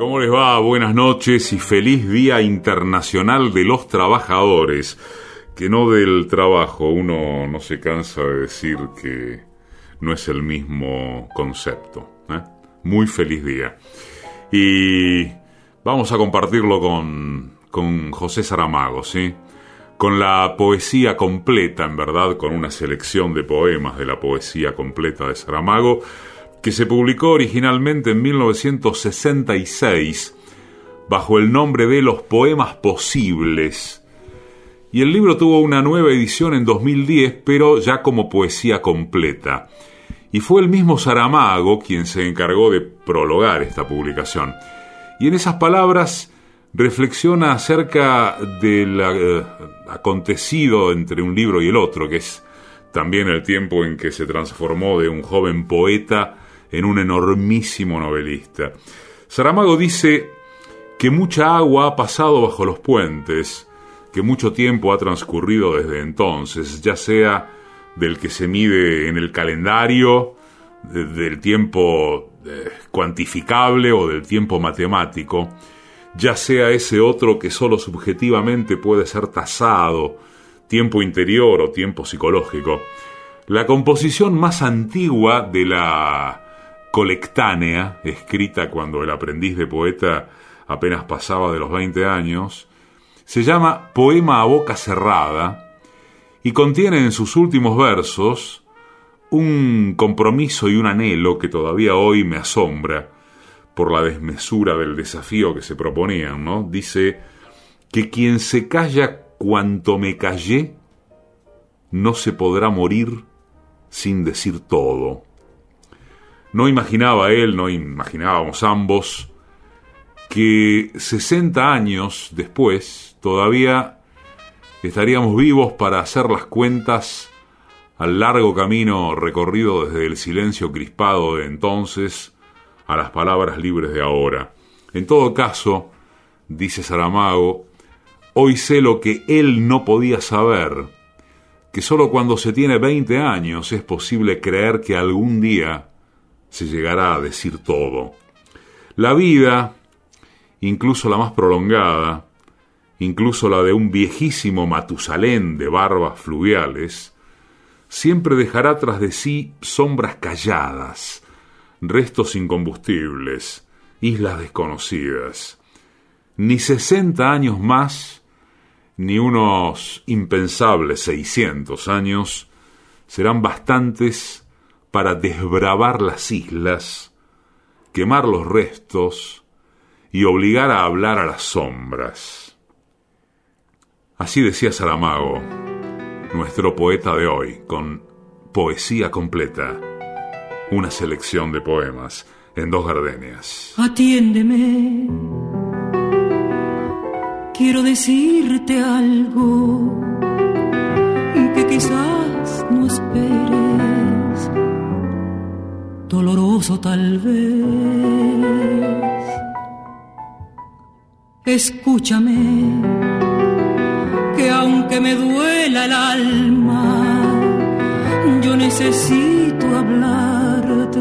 ¿Cómo les va? Buenas noches y feliz Día Internacional de los Trabajadores. Que no del trabajo, uno no se cansa de decir que no es el mismo concepto. ¿eh? Muy feliz día. Y vamos a compartirlo con, con José Saramago, ¿sí? Con la poesía completa, en verdad, con una selección de poemas de la poesía completa de Saramago que se publicó originalmente en 1966 bajo el nombre de Los Poemas Posibles. Y el libro tuvo una nueva edición en 2010, pero ya como poesía completa. Y fue el mismo Saramago quien se encargó de prologar esta publicación. Y en esas palabras reflexiona acerca del eh, acontecido entre un libro y el otro, que es también el tiempo en que se transformó de un joven poeta en un enormísimo novelista. Saramago dice que mucha agua ha pasado bajo los puentes, que mucho tiempo ha transcurrido desde entonces, ya sea del que se mide en el calendario, del tiempo eh, cuantificable o del tiempo matemático, ya sea ese otro que solo subjetivamente puede ser tasado, tiempo interior o tiempo psicológico. La composición más antigua de la colectánea, escrita cuando el aprendiz de poeta apenas pasaba de los 20 años, se llama Poema a boca cerrada y contiene en sus últimos versos un compromiso y un anhelo que todavía hoy me asombra por la desmesura del desafío que se proponían. Dice que quien se calla cuanto me callé, no se podrá morir sin decir todo. No imaginaba él, no imaginábamos ambos, que 60 años después todavía estaríamos vivos para hacer las cuentas al largo camino recorrido desde el silencio crispado de entonces a las palabras libres de ahora. En todo caso, dice Saramago, hoy sé lo que él no podía saber, que sólo cuando se tiene 20 años es posible creer que algún día se llegará a decir todo. La vida, incluso la más prolongada, incluso la de un viejísimo Matusalén de barbas fluviales, siempre dejará tras de sí sombras calladas, restos incombustibles, islas desconocidas. Ni sesenta años más, ni unos impensables seiscientos años, serán bastantes para desbravar las islas, quemar los restos y obligar a hablar a las sombras. Así decía Saramago, nuestro poeta de hoy, con poesía completa, una selección de poemas en dos gardenias. Atiéndeme, quiero decirte algo que quizás no esperes doloroso tal vez. Escúchame, que aunque me duela el alma, yo necesito hablarte.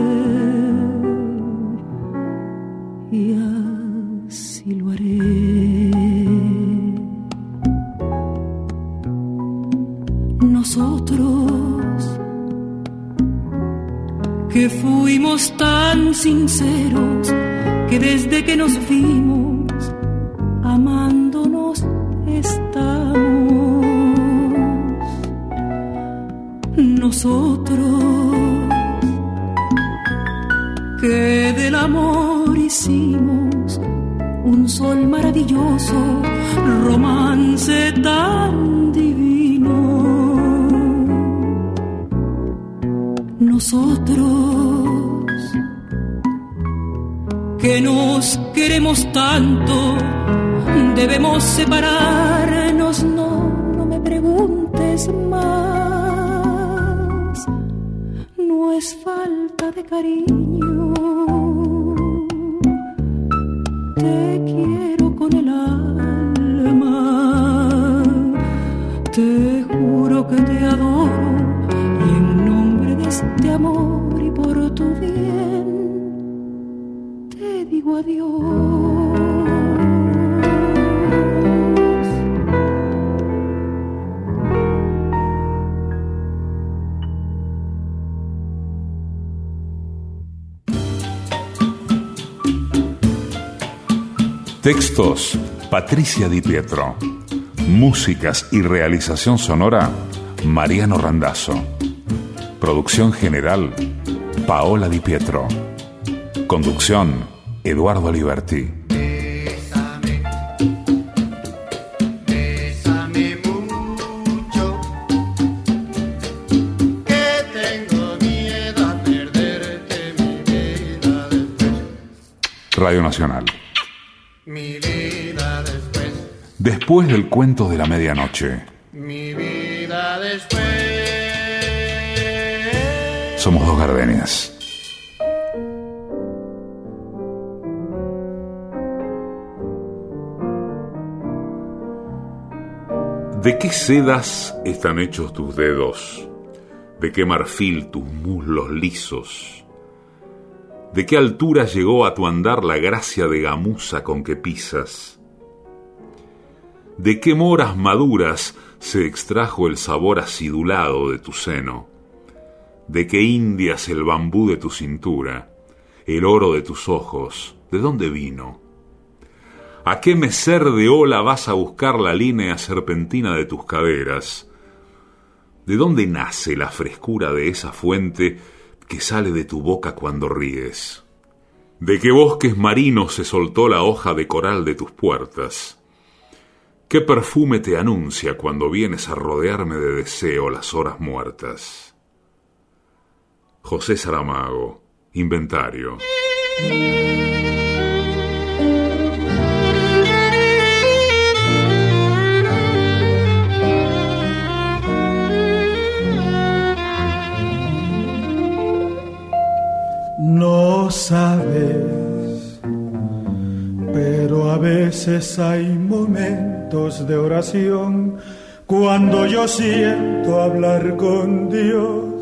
Y que fuimos tan sinceros que desde que nos vimos amándonos estamos. Nosotros que del amor hicimos un sol maravilloso, romance tan divino. Nosotros que nos queremos tanto, debemos separarnos, no, no me preguntes más, no es falta de cariño, Textos, Patricia Di Pietro. Músicas y realización sonora, Mariano Randazzo. Producción general, Paola Di Pietro. Conducción, Eduardo Liberti. Radio Nacional. Después del cuento de la medianoche. Mi vida después. Somos dos gardenias. ¿De qué sedas están hechos tus dedos? ¿De qué marfil tus muslos lisos? ¿De qué altura llegó a tu andar la gracia de gamuza con que pisas? De qué moras maduras se extrajo el sabor acidulado de tu seno, de qué indias el bambú de tu cintura, el oro de tus ojos, de dónde vino. ¿A qué mecer de ola vas a buscar la línea serpentina de tus caderas? ¿De dónde nace la frescura de esa fuente que sale de tu boca cuando ríes? ¿De qué bosques marinos se soltó la hoja de coral de tus puertas? ¿Qué perfume te anuncia cuando vienes a rodearme de deseo las horas muertas? José Saramago, Inventario. No a veces hay momentos de oración cuando yo siento hablar con Dios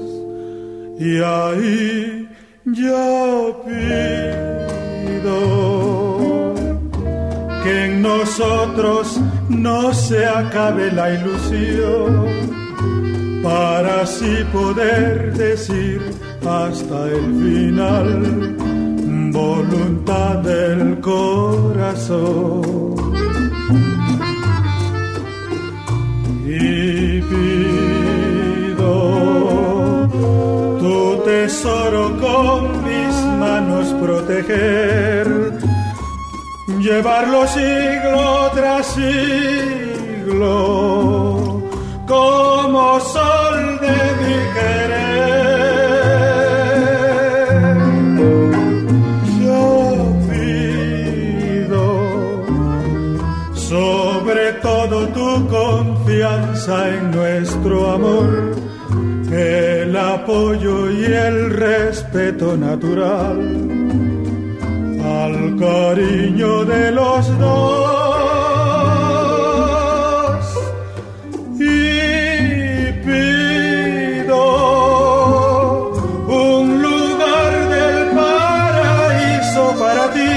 y ahí yo pido que en nosotros no se acabe la ilusión para así poder decir hasta el final voluntad del corazón. Y pido tu tesoro con mis manos proteger, llevarlo siglo tras siglo como sol respeto natural al cariño de los dos. Y pido un lugar del paraíso para ti.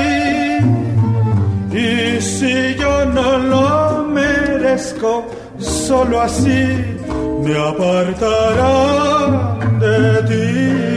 Y si yo no lo merezco, solo así me apartará de ti.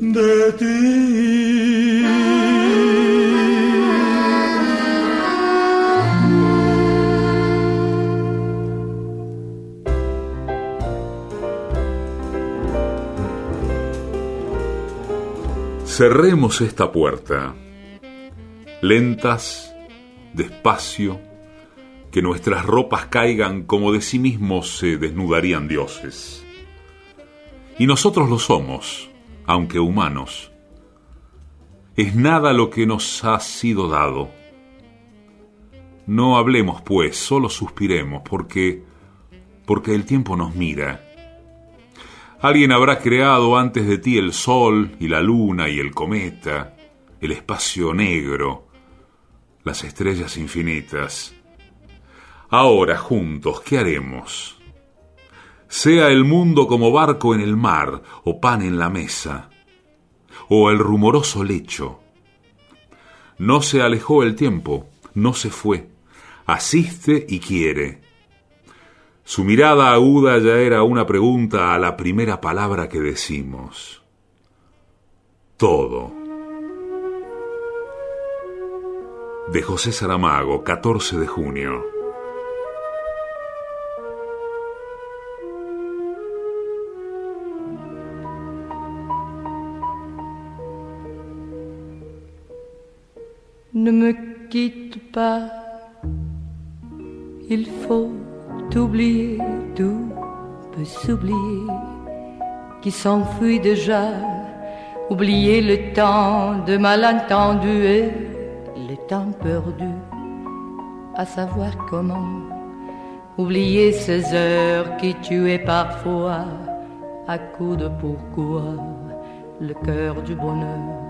De ti. Cerremos esta puerta lentas, despacio, que nuestras ropas caigan como de sí mismos se desnudarían dioses. Y nosotros lo somos, aunque humanos. Es nada lo que nos ha sido dado. No hablemos, pues, solo suspiremos, porque porque el tiempo nos mira. Alguien habrá creado antes de ti el sol y la luna y el cometa, el espacio negro, las estrellas infinitas. Ahora, juntos, ¿qué haremos? Sea el mundo como barco en el mar o pan en la mesa, o el rumoroso lecho. No se alejó el tiempo, no se fue, asiste y quiere. Su mirada aguda ya era una pregunta a la primera palabra que decimos. Todo. De José Saramago, 14 de junio. Ne me quitte pas, il faut oublier, tout peut s'oublier, qui s'enfuit déjà, oublier le temps de malentendu et le temps perdu, à savoir comment, oublier ces heures qui tuaient parfois, à coup de pourquoi, le cœur du bonheur.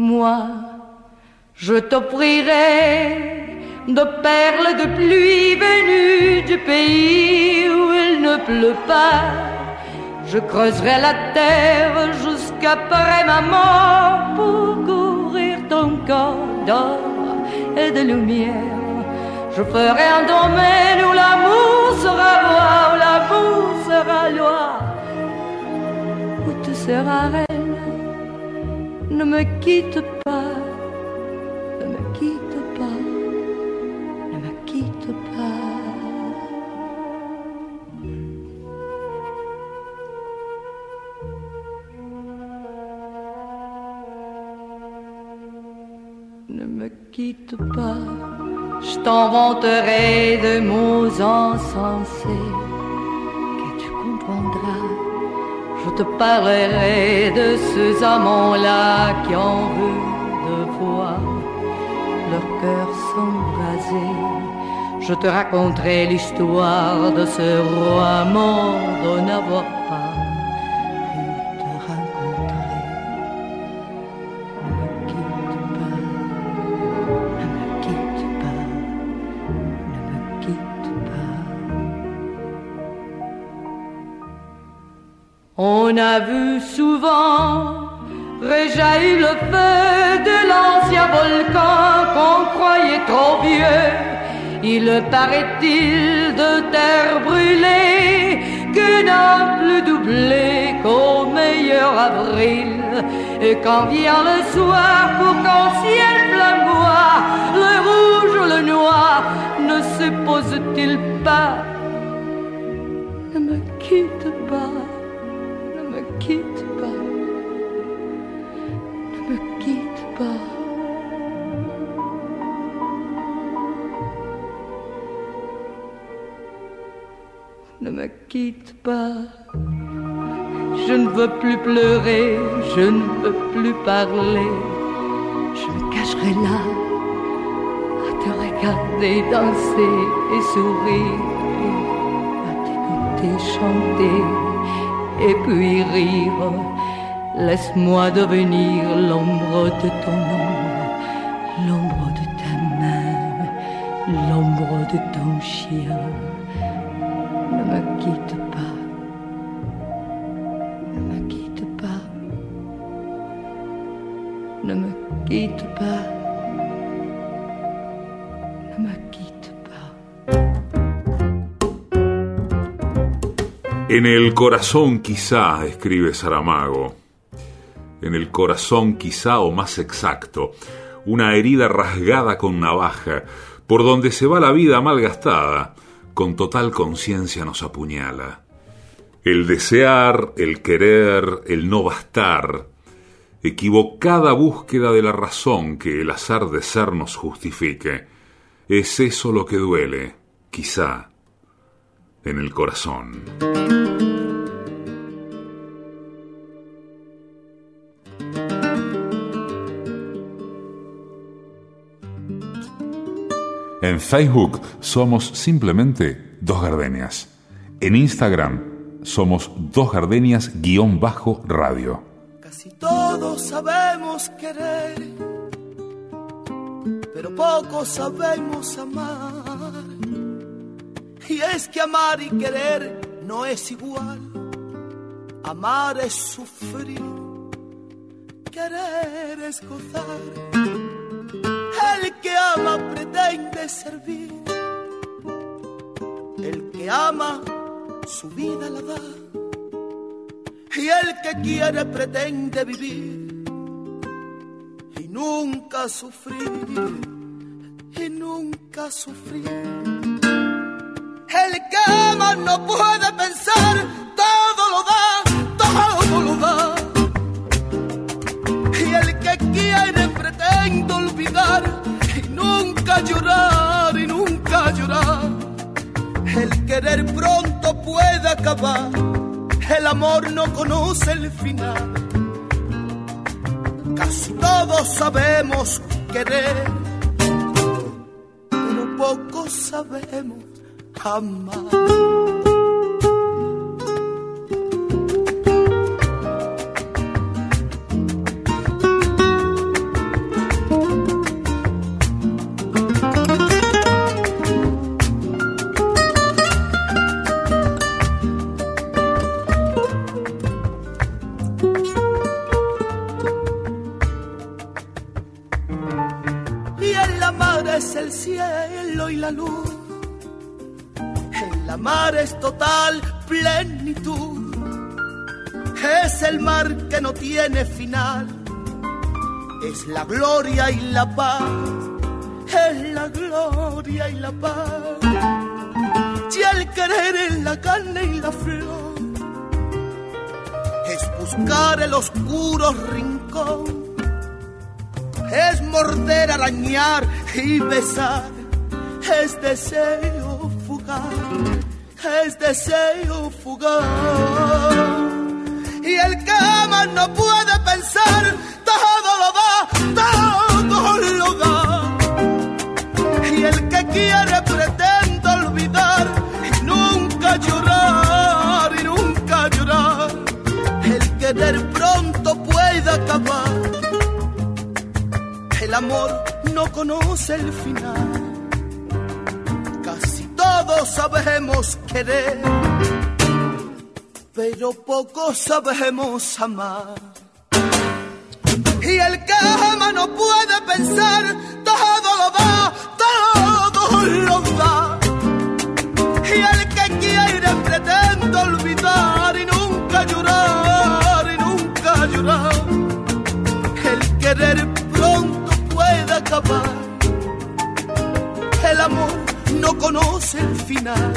Moi, je t'offrirai de perles de pluie venues du pays où il ne pleut pas. Je creuserai la terre jusqu'après ma mort pour couvrir ton corps d'or et de lumière. Je ferai un domaine où l'amour sera loi, où l'amour sera loi, où tu seras reine. Ne me quitte pas, ne me quitte pas, ne me quitte pas. Ne me quitte pas, je t'inventerai de mots insensés que tu comprendras. Te parlerai de ces amants-là qui ont vu de voir leur cœur s'embraser. Je te raconterai l'histoire de ce roi mort de n'avoir a vu souvent réjaillir le feu de l'ancien volcan qu'on croyait trop vieux. Il paraît-il de terre brûlée que n'a plus doublé qu'au meilleur avril. Et quand vient le soir pour qu'en ciel flamboie, le rouge ou le noir ne se pose-t-il pas? Ne me quitte quitte pas, je ne veux plus pleurer, je ne veux plus parler, je me cacherai là à te regarder danser et sourire, à t'écouter chanter et puis rire. Laisse-moi devenir l'ombre de ton ombre, l'ombre de ta main, l'ombre de ton chien. En el corazón quizá, escribe Saramago, en el corazón quizá o más exacto, una herida rasgada con navaja, por donde se va la vida mal gastada, con total conciencia nos apuñala. El desear, el querer, el no bastar, equivocada búsqueda de la razón que el azar de ser nos justifique, es eso lo que duele, quizá, en el corazón. En Facebook somos simplemente Dos Gardenias. En Instagram somos Dos Gardenias-radio. Casi todos sabemos querer, pero pocos sabemos amar. Y es que amar y querer no es igual. Amar es sufrir, querer es gozar el que ama pretende servir. El que ama su vida la da. Y el que quiere pretende vivir. Y nunca sufrir. Y nunca sufrir. El que ama no puede pensar, todo lo da, todo lo da. Y el que quiere pretende olvidar nunca llorar y nunca llorar. El querer pronto puede acabar, el amor no conoce el final. Casi todos sabemos querer, pero pocos sabemos amar. Total plenitud. Es el mar que no tiene final. Es la gloria y la paz. Es la gloria y la paz. Y el querer en la carne y la flor. Es buscar el oscuro rincón. Es morder, arañar y besar. Es deseo fugaz es deseo fugaz. Y el que ama no puede pensar, todo lo da, todo lo da. Y el que quiere pretende olvidar y nunca llorar y nunca llorar. El querer pronto puede acabar. El amor no conoce el final sabemos querer, pero poco sabemos amar. Y el que ama no puede pensar, todo lo da, todo lo da. Y el que quiere pretende olvidar y nunca llorar y nunca llorar. El querer pronto puede acabar. El amor no conoce el final.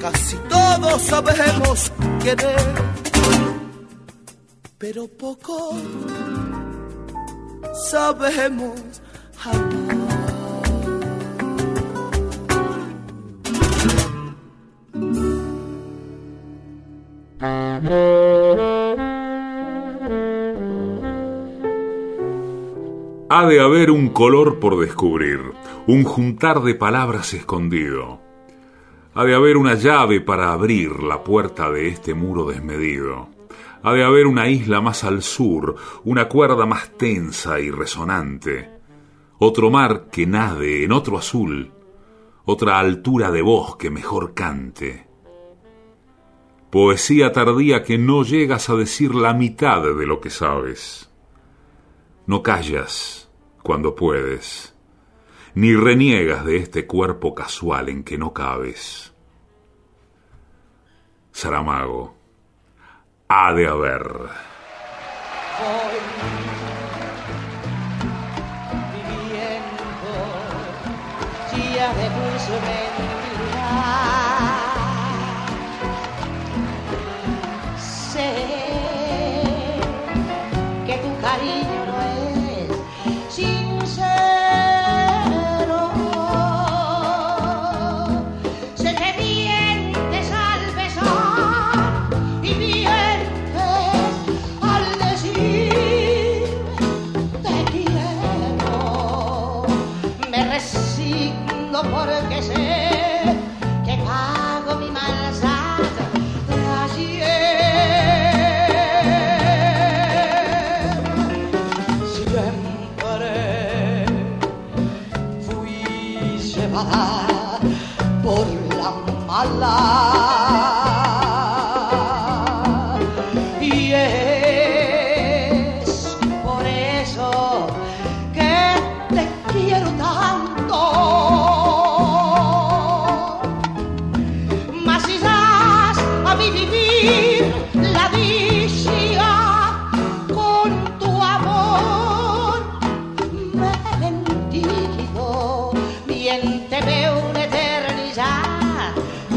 Casi todos sabemos querer, pero poco sabemos amar. Ha de haber un color por descubrir un juntar de palabras escondido. Ha de haber una llave para abrir la puerta de este muro desmedido. Ha de haber una isla más al sur, una cuerda más tensa y resonante. Otro mar que nade en otro azul, otra altura de voz que mejor cante. Poesía tardía que no llegas a decir la mitad de lo que sabes. No callas cuando puedes ni reniegas de este cuerpo casual en que no cabes. Saramago, ha de haber.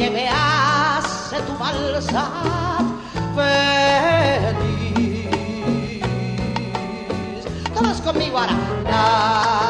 que me hace tu balsa feliz. Todos conmigo ahora.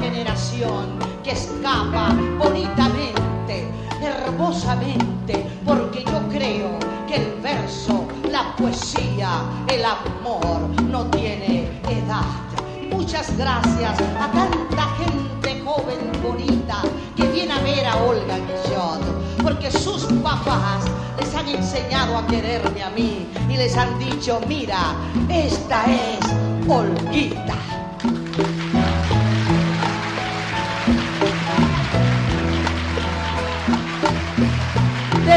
generación que escapa bonitamente, hermosamente, porque yo creo que el verso, la poesía, el amor no tiene edad. Muchas gracias a tanta gente joven, bonita, que viene a ver a Olga Guillot, porque sus papás les han enseñado a quererme a mí y les han dicho, mira, esta es Olguita.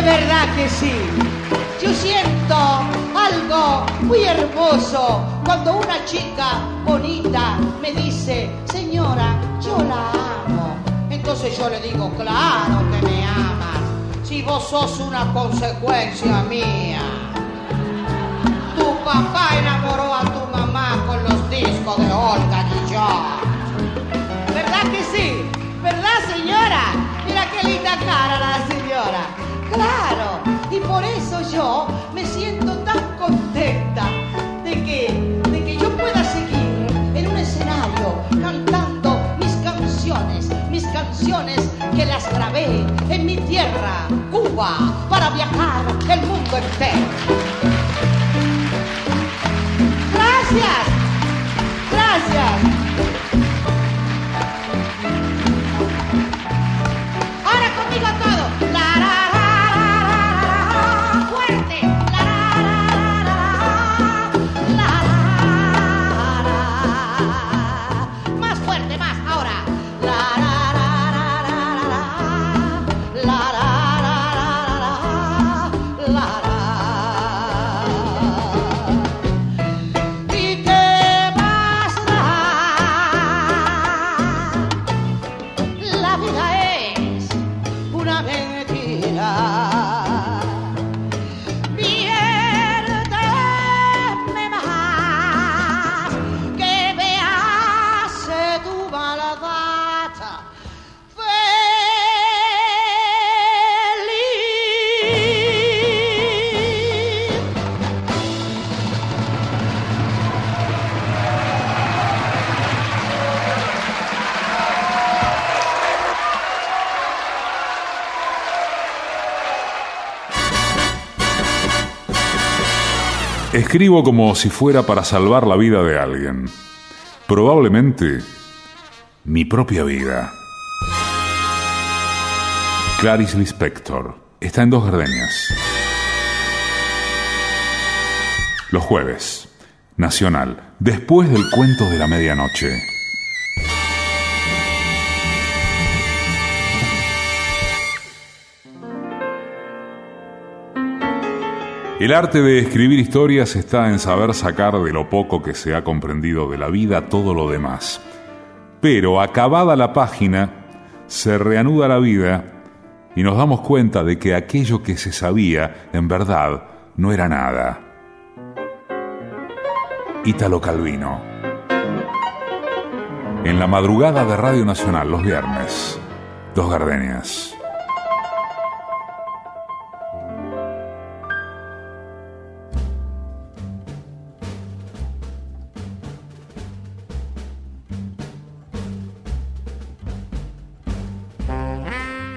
de verdad que sí. Yo siento algo muy hermoso cuando una chica bonita me dice, señora, yo la amo. Entonces yo le digo, claro que me amas, si vos sos una consecuencia mía. Tu papá enamoró a tu mamá con los discos de Olga y yo. ¿Verdad que sí? ¿Verdad, señora? Mira qué linda cara la Claro, y por eso yo me siento tan contenta de que, de que yo pueda seguir en un escenario cantando mis canciones, mis canciones que las grabé en mi tierra, Cuba, para viajar el mundo entero. Gracias, gracias. Escribo como si fuera para salvar la vida de alguien. Probablemente mi propia vida. Clarice Lispector. Está en dos gardenias. Los jueves. Nacional. Después del cuento de la medianoche. El arte de escribir historias está en saber sacar de lo poco que se ha comprendido de la vida todo lo demás. Pero acabada la página, se reanuda la vida y nos damos cuenta de que aquello que se sabía, en verdad, no era nada. Ítalo Calvino. En la madrugada de Radio Nacional, los viernes, Dos Gardenias.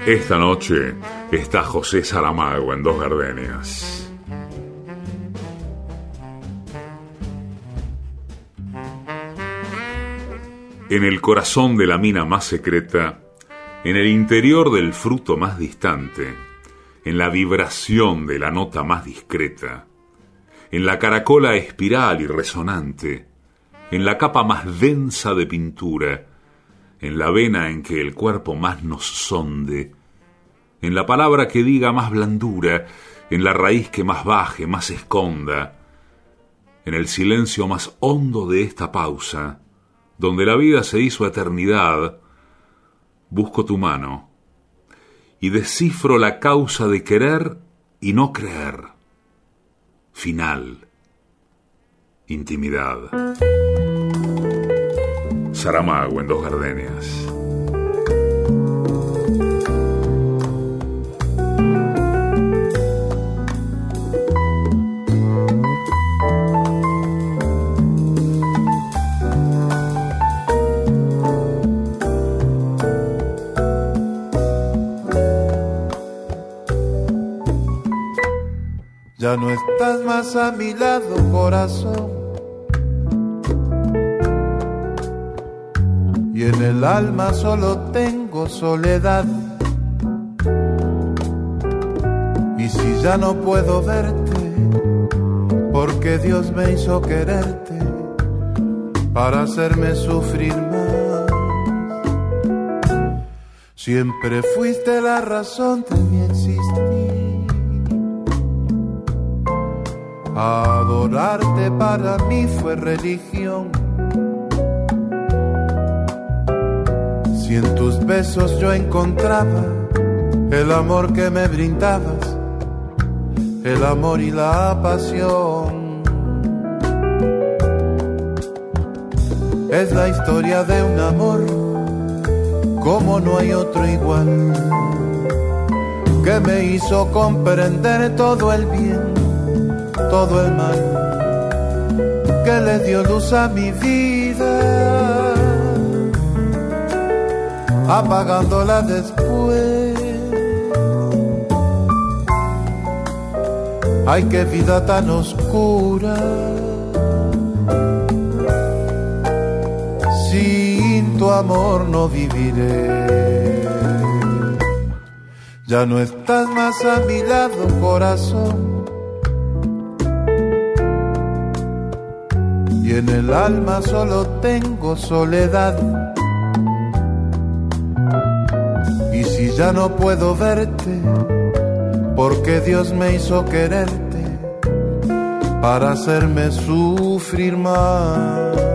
Esta noche está José Saramago en Dos Gardenias. En el corazón de la mina más secreta, en el interior del fruto más distante, en la vibración de la nota más discreta, en la caracola espiral y resonante, en la capa más densa de pintura, en la vena en que el cuerpo más nos sonde, en la palabra que diga más blandura, en la raíz que más baje, más esconda, en el silencio más hondo de esta pausa, donde la vida se hizo eternidad, busco tu mano y descifro la causa de querer y no creer. Final. Intimidad. Saramago en dos gardenias. Ya no estás más a mi lado, corazón y en el alma solo tengo soledad. Y si ya no puedo verte, porque Dios me hizo quererte para hacerme sufrir más. Siempre fuiste la razón de mi existir. Adorarte para mí fue religión Si en tus besos yo encontraba el amor que me brindabas, el amor y la pasión. Es la historia de un amor como no hay otro igual, que me hizo comprender todo el bien, todo el mal, que le dio luz a mi vida apagándola después. Ay, qué vida tan oscura. Sin tu amor no viviré. Ya no estás más a mi lado, corazón. Y en el alma solo tengo soledad ya no puedo verte, porque Dios me hizo quererte para hacerme sufrir más.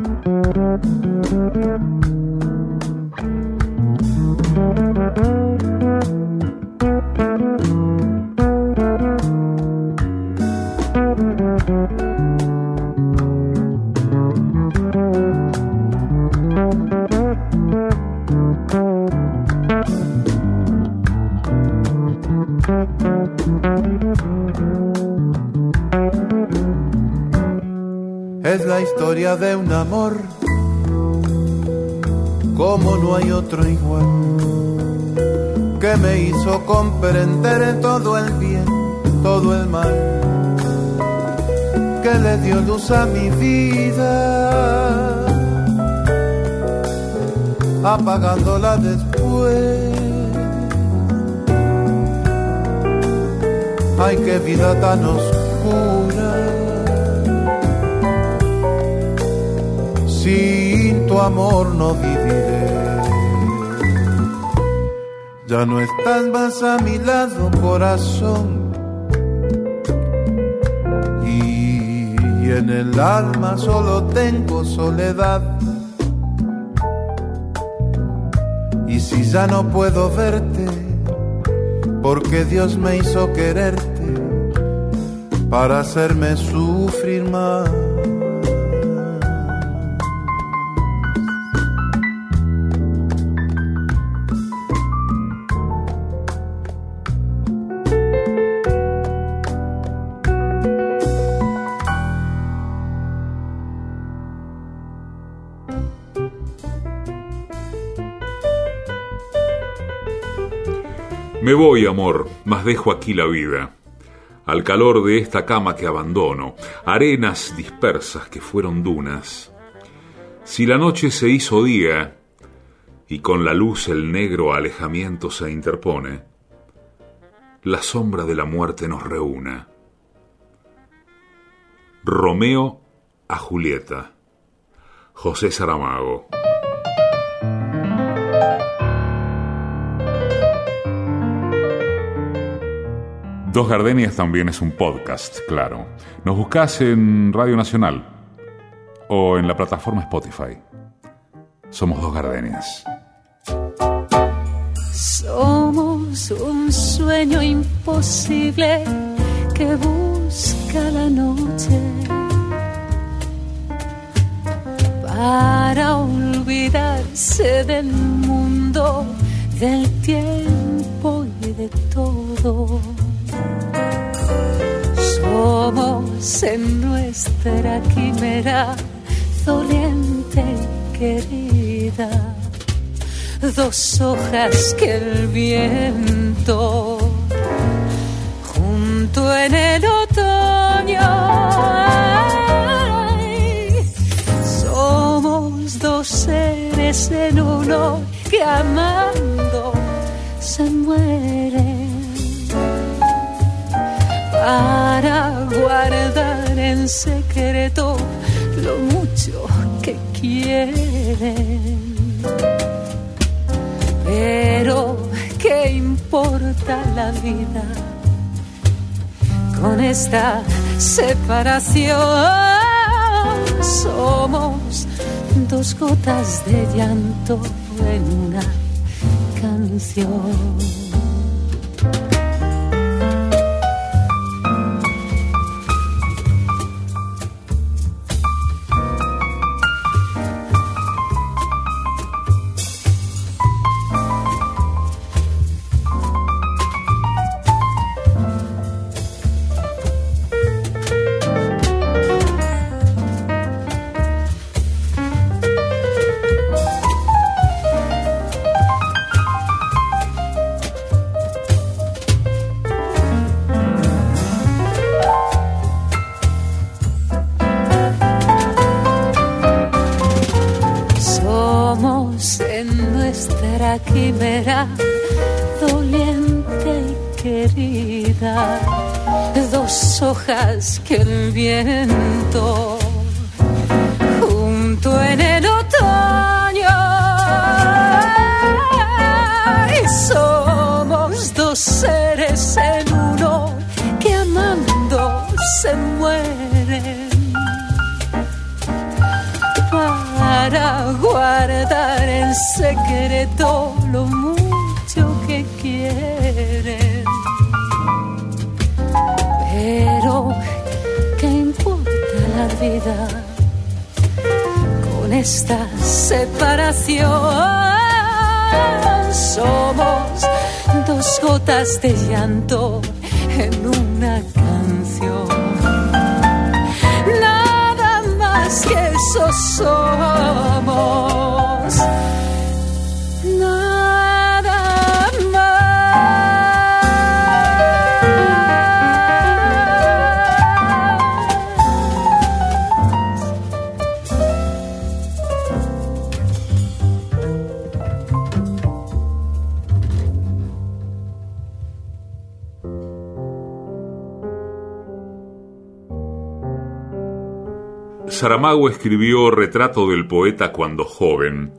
Thank you. historia de un amor como no hay otro igual, que me hizo comprender todo el bien, todo el mal, que le dio luz a mi vida, apagándola después. Ay, qué vida tan oscura. Amor no viviré. Ya no estás más a mi lado, corazón. Y en el alma solo tengo soledad. Y si ya no puedo verte, porque Dios me hizo quererte para hacerme sufrir más. Me voy, amor, mas dejo aquí la vida. Al calor de esta cama que abandono, arenas dispersas que fueron dunas. Si la noche se hizo día y con la luz el negro alejamiento se interpone, la sombra de la muerte nos reúna. Romeo a Julieta. José Saramago. Dos Gardenias también es un podcast, claro. Nos buscas en Radio Nacional o en la plataforma Spotify. Somos Dos Gardenias. Somos un sueño imposible que busca la noche para olvidarse del mundo, del tiempo y de todo. Somos en nuestra quimera doliente querida, dos hojas que el viento junto en el otoño. somos dos seres en uno que amando se mueren para guardar en secreto lo mucho que quieren. Pero, ¿qué importa la vida con esta separación? Somos dos gotas de llanto en una canción. Que el viento junto en el otoño. Y somos dos seres en uno que amando se mueren para guardar en secreto lo mucho con esta separación? Somos dos gotas de llanto en una canción nada más que eso somos. Saramago escribió Retrato del poeta cuando joven,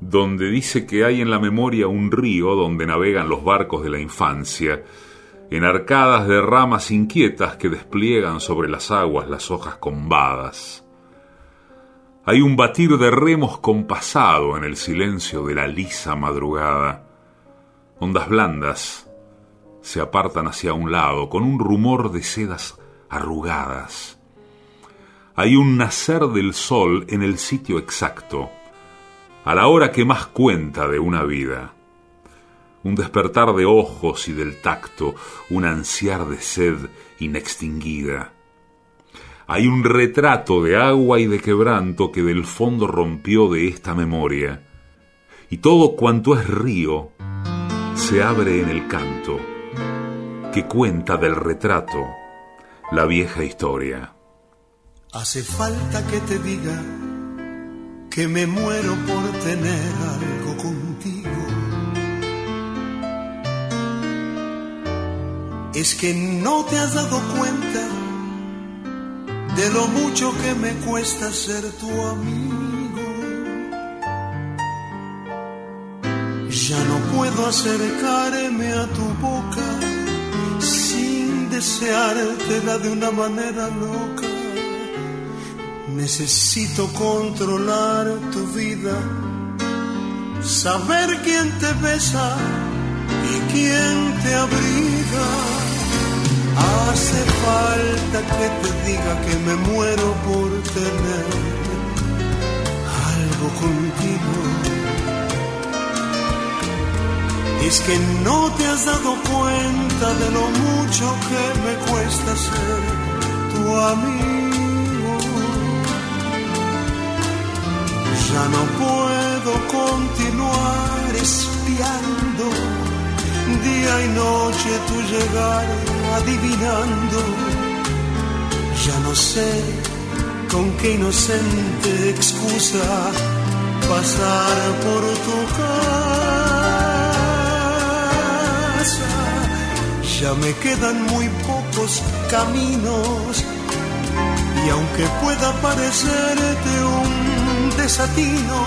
donde dice que hay en la memoria un río donde navegan los barcos de la infancia, en arcadas de ramas inquietas que despliegan sobre las aguas las hojas combadas. Hay un batir de remos compasado en el silencio de la lisa madrugada. Ondas blandas se apartan hacia un lado con un rumor de sedas arrugadas hay un nacer del sol en el sitio exacto, a la hora que más cuenta de una vida. Un despertar de ojos y del tacto, un ansiar de sed inextinguida. Hay un retrato de agua y de quebranto que del fondo rompió de esta memoria, y todo cuanto es río se abre en el canto que cuenta del retrato la vieja historia. Hace falta que te diga que me muero por tener algo contigo. Es que no te has dado cuenta de lo mucho que me cuesta ser tu amigo. Ya no puedo acercarme a tu boca sin deseártela de una manera loca Necesito controlar tu vida, saber quién te besa y quién te abriga. Hace falta que te diga que me muero por tener algo contigo. Es que no te has dado cuenta de lo mucho que me cuesta ser tu amigo. Ya no puedo continuar espiando día y noche tu llegar adivinando. Ya no sé con qué inocente excusa pasar por tu casa. Ya me quedan muy pocos caminos y aunque pueda parecerte un desatino.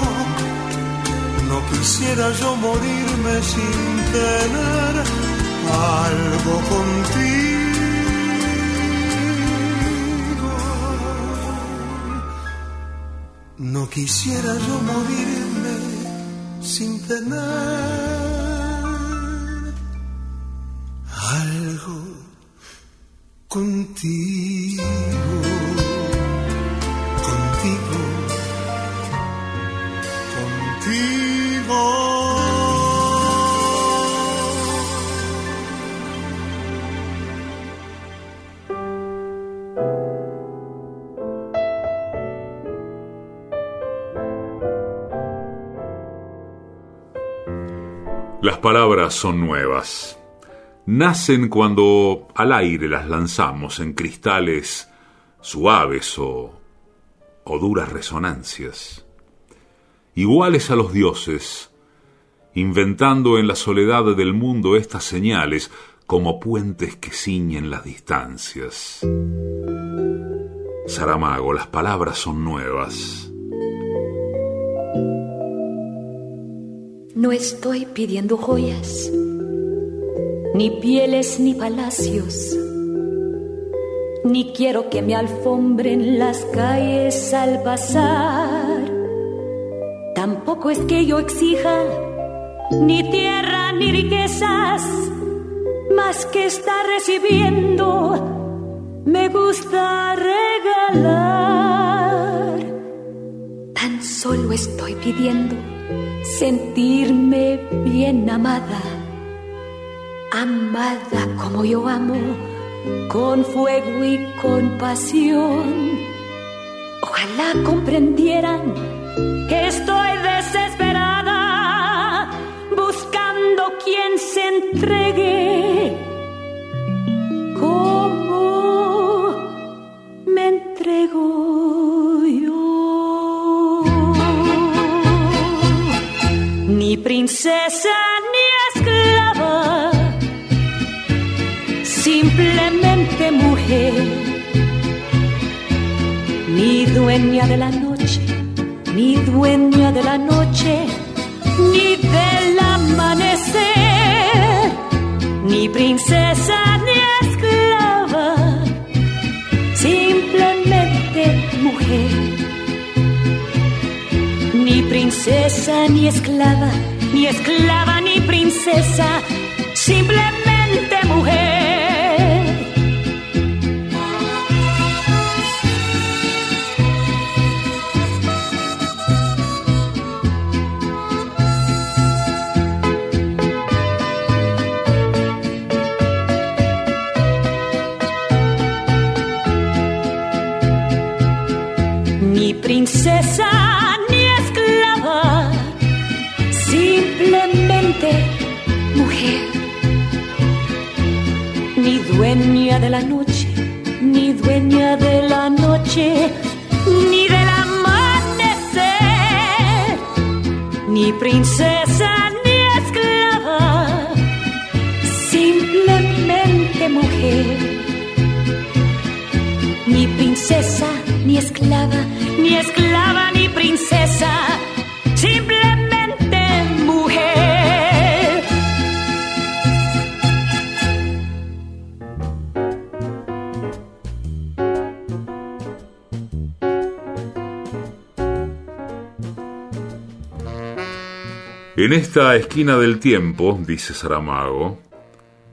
No quisiera yo morirme sin tener algo contigo. No quisiera yo morirme sin tener algo contigo. Palabras son nuevas. Nacen cuando al aire las lanzamos en cristales suaves o, o duras resonancias. Iguales a los dioses, inventando en la soledad del mundo estas señales como puentes que ciñen las distancias. Saramago, las palabras son nuevas. No estoy pidiendo joyas, ni pieles ni palacios, ni quiero que me alfombren las calles al pasar. Tampoco es que yo exija ni tierra ni riquezas, más que estar recibiendo, me gusta regalar. Tan solo estoy pidiendo sentirme bien amada, amada como yo amo, con fuego y con pasión. Ojalá comprendieran que estoy desesperada, buscando quien se entregue. Como me entrego ni princesa ni esclava, simplemente mujer, ni dueña de la noche, ni dueña de la noche, ni del amanecer, ni princesa ni esclava, princesa ni esclava, ni esclava ni princesa, simplemente mujer. En esta esquina del tiempo, dice Saramago,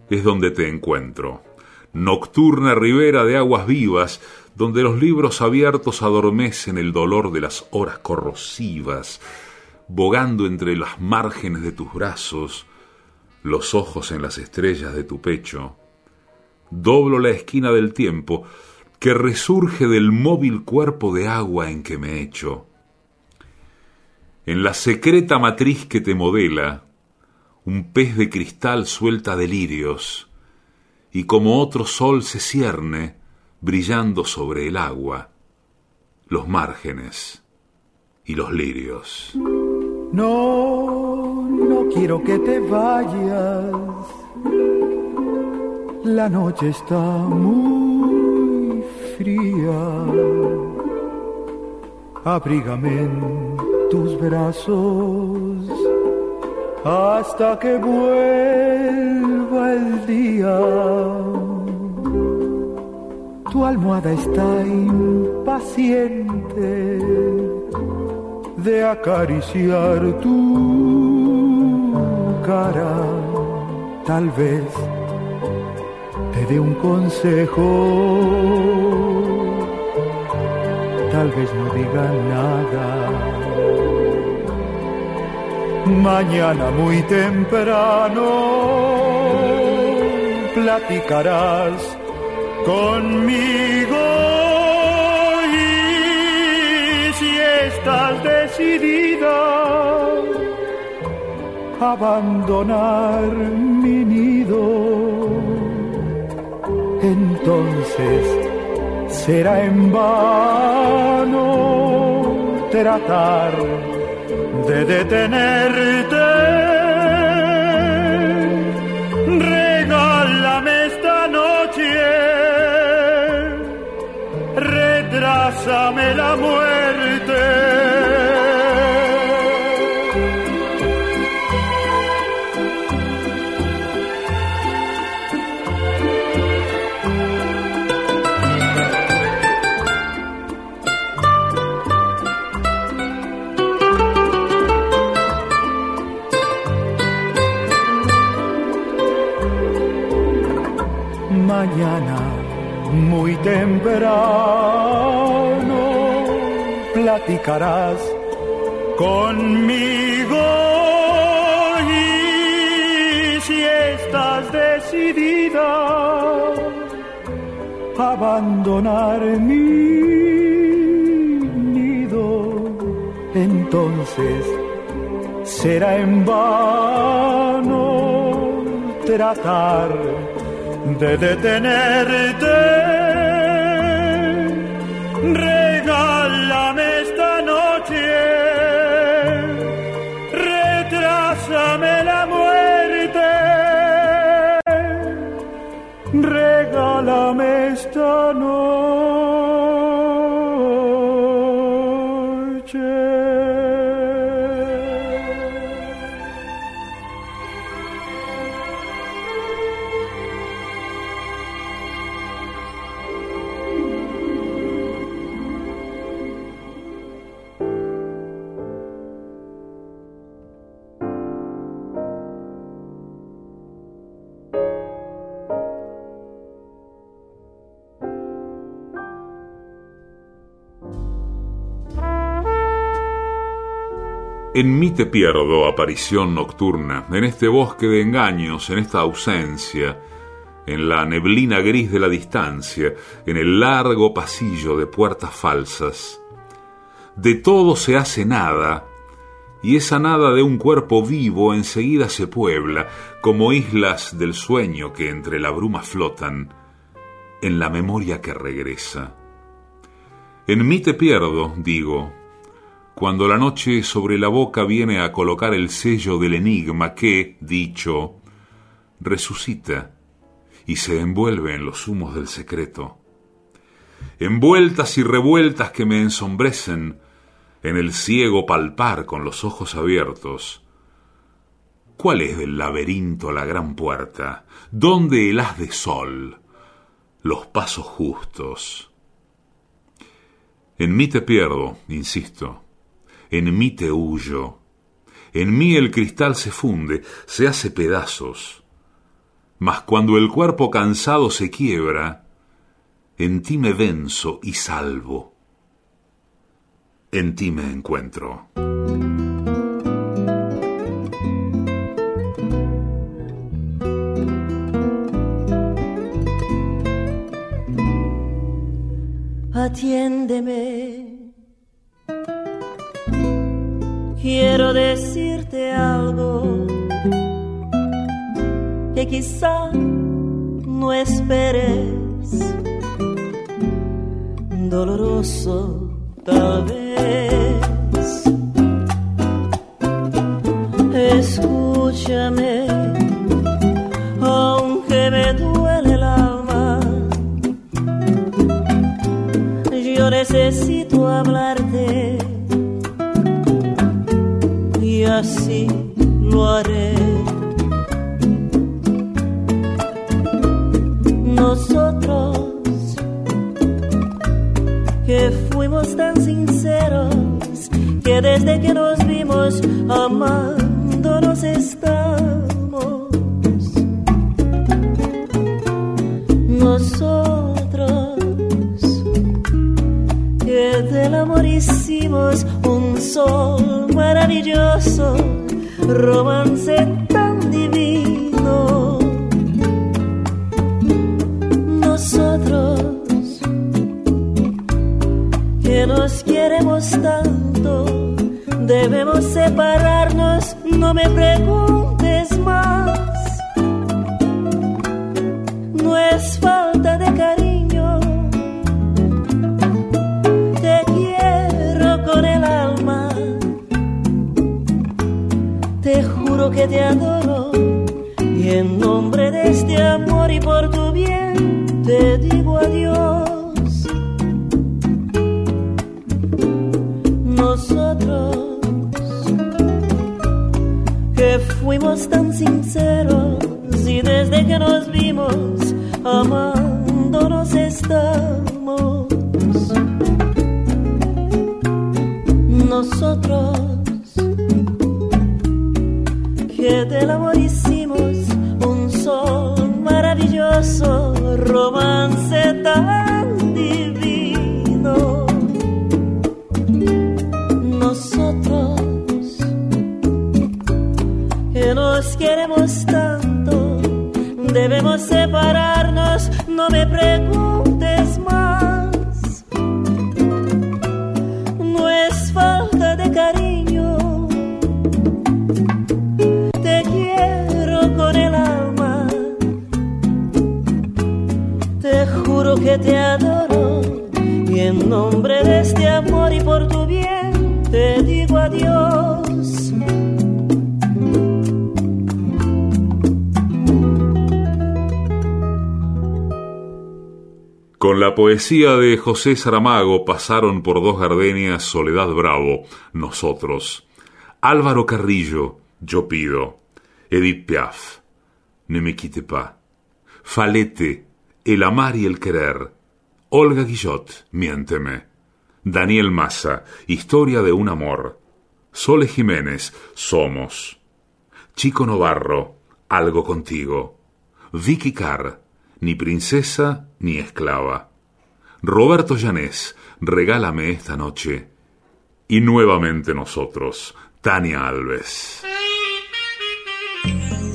es donde te encuentro. Nocturna ribera de aguas vivas, donde los libros abiertos adormecen el dolor de las horas corrosivas, bogando entre las márgenes de tus brazos, los ojos en las estrellas de tu pecho. Doblo la esquina del tiempo que resurge del móvil cuerpo de agua en que me echo. En la secreta matriz que te modela, un pez de cristal suelta delirios, y como otro sol se cierne, brillando sobre el agua, los márgenes y los lirios. No, no quiero que te vayas. La noche está muy fría. Abrígame tus brazos hasta que vuelva el día. Tu almohada está impaciente de acariciar tu cara. Tal vez te dé un consejo, tal vez no diga nada. Mañana muy temprano platicarás conmigo. Y si estás decidida a abandonar mi nido, entonces será en vano tratar de detenerte. Regálame esta noche, retrásame la muerte. Platicarás conmigo y si estás decidida a abandonar mi nido, entonces será en vano tratar de detenerte. En mí te pierdo, aparición nocturna, en este bosque de engaños, en esta ausencia, en la neblina gris de la distancia, en el largo pasillo de puertas falsas. De todo se hace nada, y esa nada de un cuerpo vivo enseguida se puebla, como islas del sueño que entre la bruma flotan, en la memoria que regresa. En mí te pierdo, digo, cuando la noche sobre la boca viene a colocar el sello del enigma que, dicho, resucita y se envuelve en los humos del secreto. Envueltas y revueltas que me ensombrecen en el ciego palpar con los ojos abiertos. ¿Cuál es del laberinto la gran puerta? ¿Dónde el haz de sol? Los pasos justos. En mí te pierdo, insisto en mí te huyo. En mí el cristal se funde, se hace pedazos. Mas cuando el cuerpo cansado se quiebra, en ti me venzo y salvo. En ti me encuentro. Atiéndeme quiero decirte algo que quizá no esperes, doloroso tal vez. Escúchame, aunque me duele el alma, yo necesito hablarte así lo haré. Nosotros que fuimos tan sinceros que desde que nos vimos amándonos estamos. Nosotros que del amor hicimos un sol maravilloso, romance fuimos tan sinceros y desde que nos vimos amándonos estamos. Nosotros del amor poesía de José Saramago pasaron por dos gardenias Soledad Bravo, Nosotros, Álvaro Carrillo, Yo Pido, Edith Piaf, Ne me quitte pas, Falete, el amar y el querer. Olga Guillot, Miénteme. Daniel Massa, Historia de un amor. Sole Jiménez, Somos. Chico Novarro, Algo contigo. Vicky Carr, Ni princesa ni esclava. Roberto Llanés, Regálame esta noche. Y nuevamente nosotros, Tania Alves.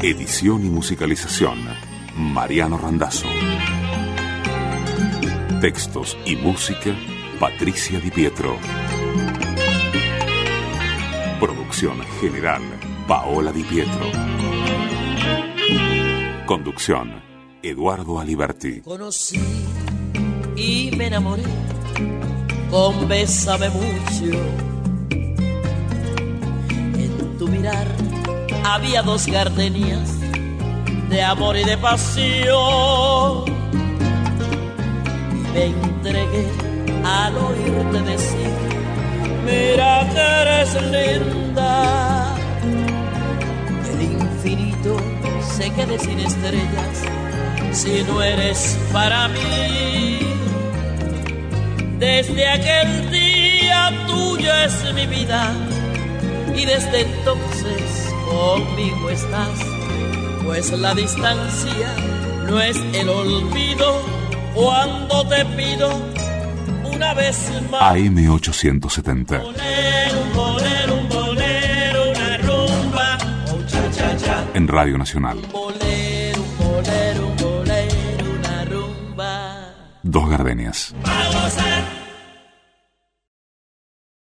Edición y musicalización, Mariano Randazzo. Textos y música, Patricia Di Pietro. Producción general, Paola Di Pietro. Conducción, Eduardo Aliberti. Conocí y me enamoré con Bésame mucho. En tu mirar había dos gardenias de amor y de pasión. Y me entregué al oírte decir, mira que eres linda. El infinito se quede sin estrellas si no eres para mí. Desde aquel día tuya es mi vida y desde entonces conmigo estás, pues la distancia no es el olvido cuando te pido una vez más. AM870. Bolero, un bolero, un bolero, una rumba, oh, cha, cha, cha. En Radio Nacional. Bolero, un bolero, un. Dos gardenias.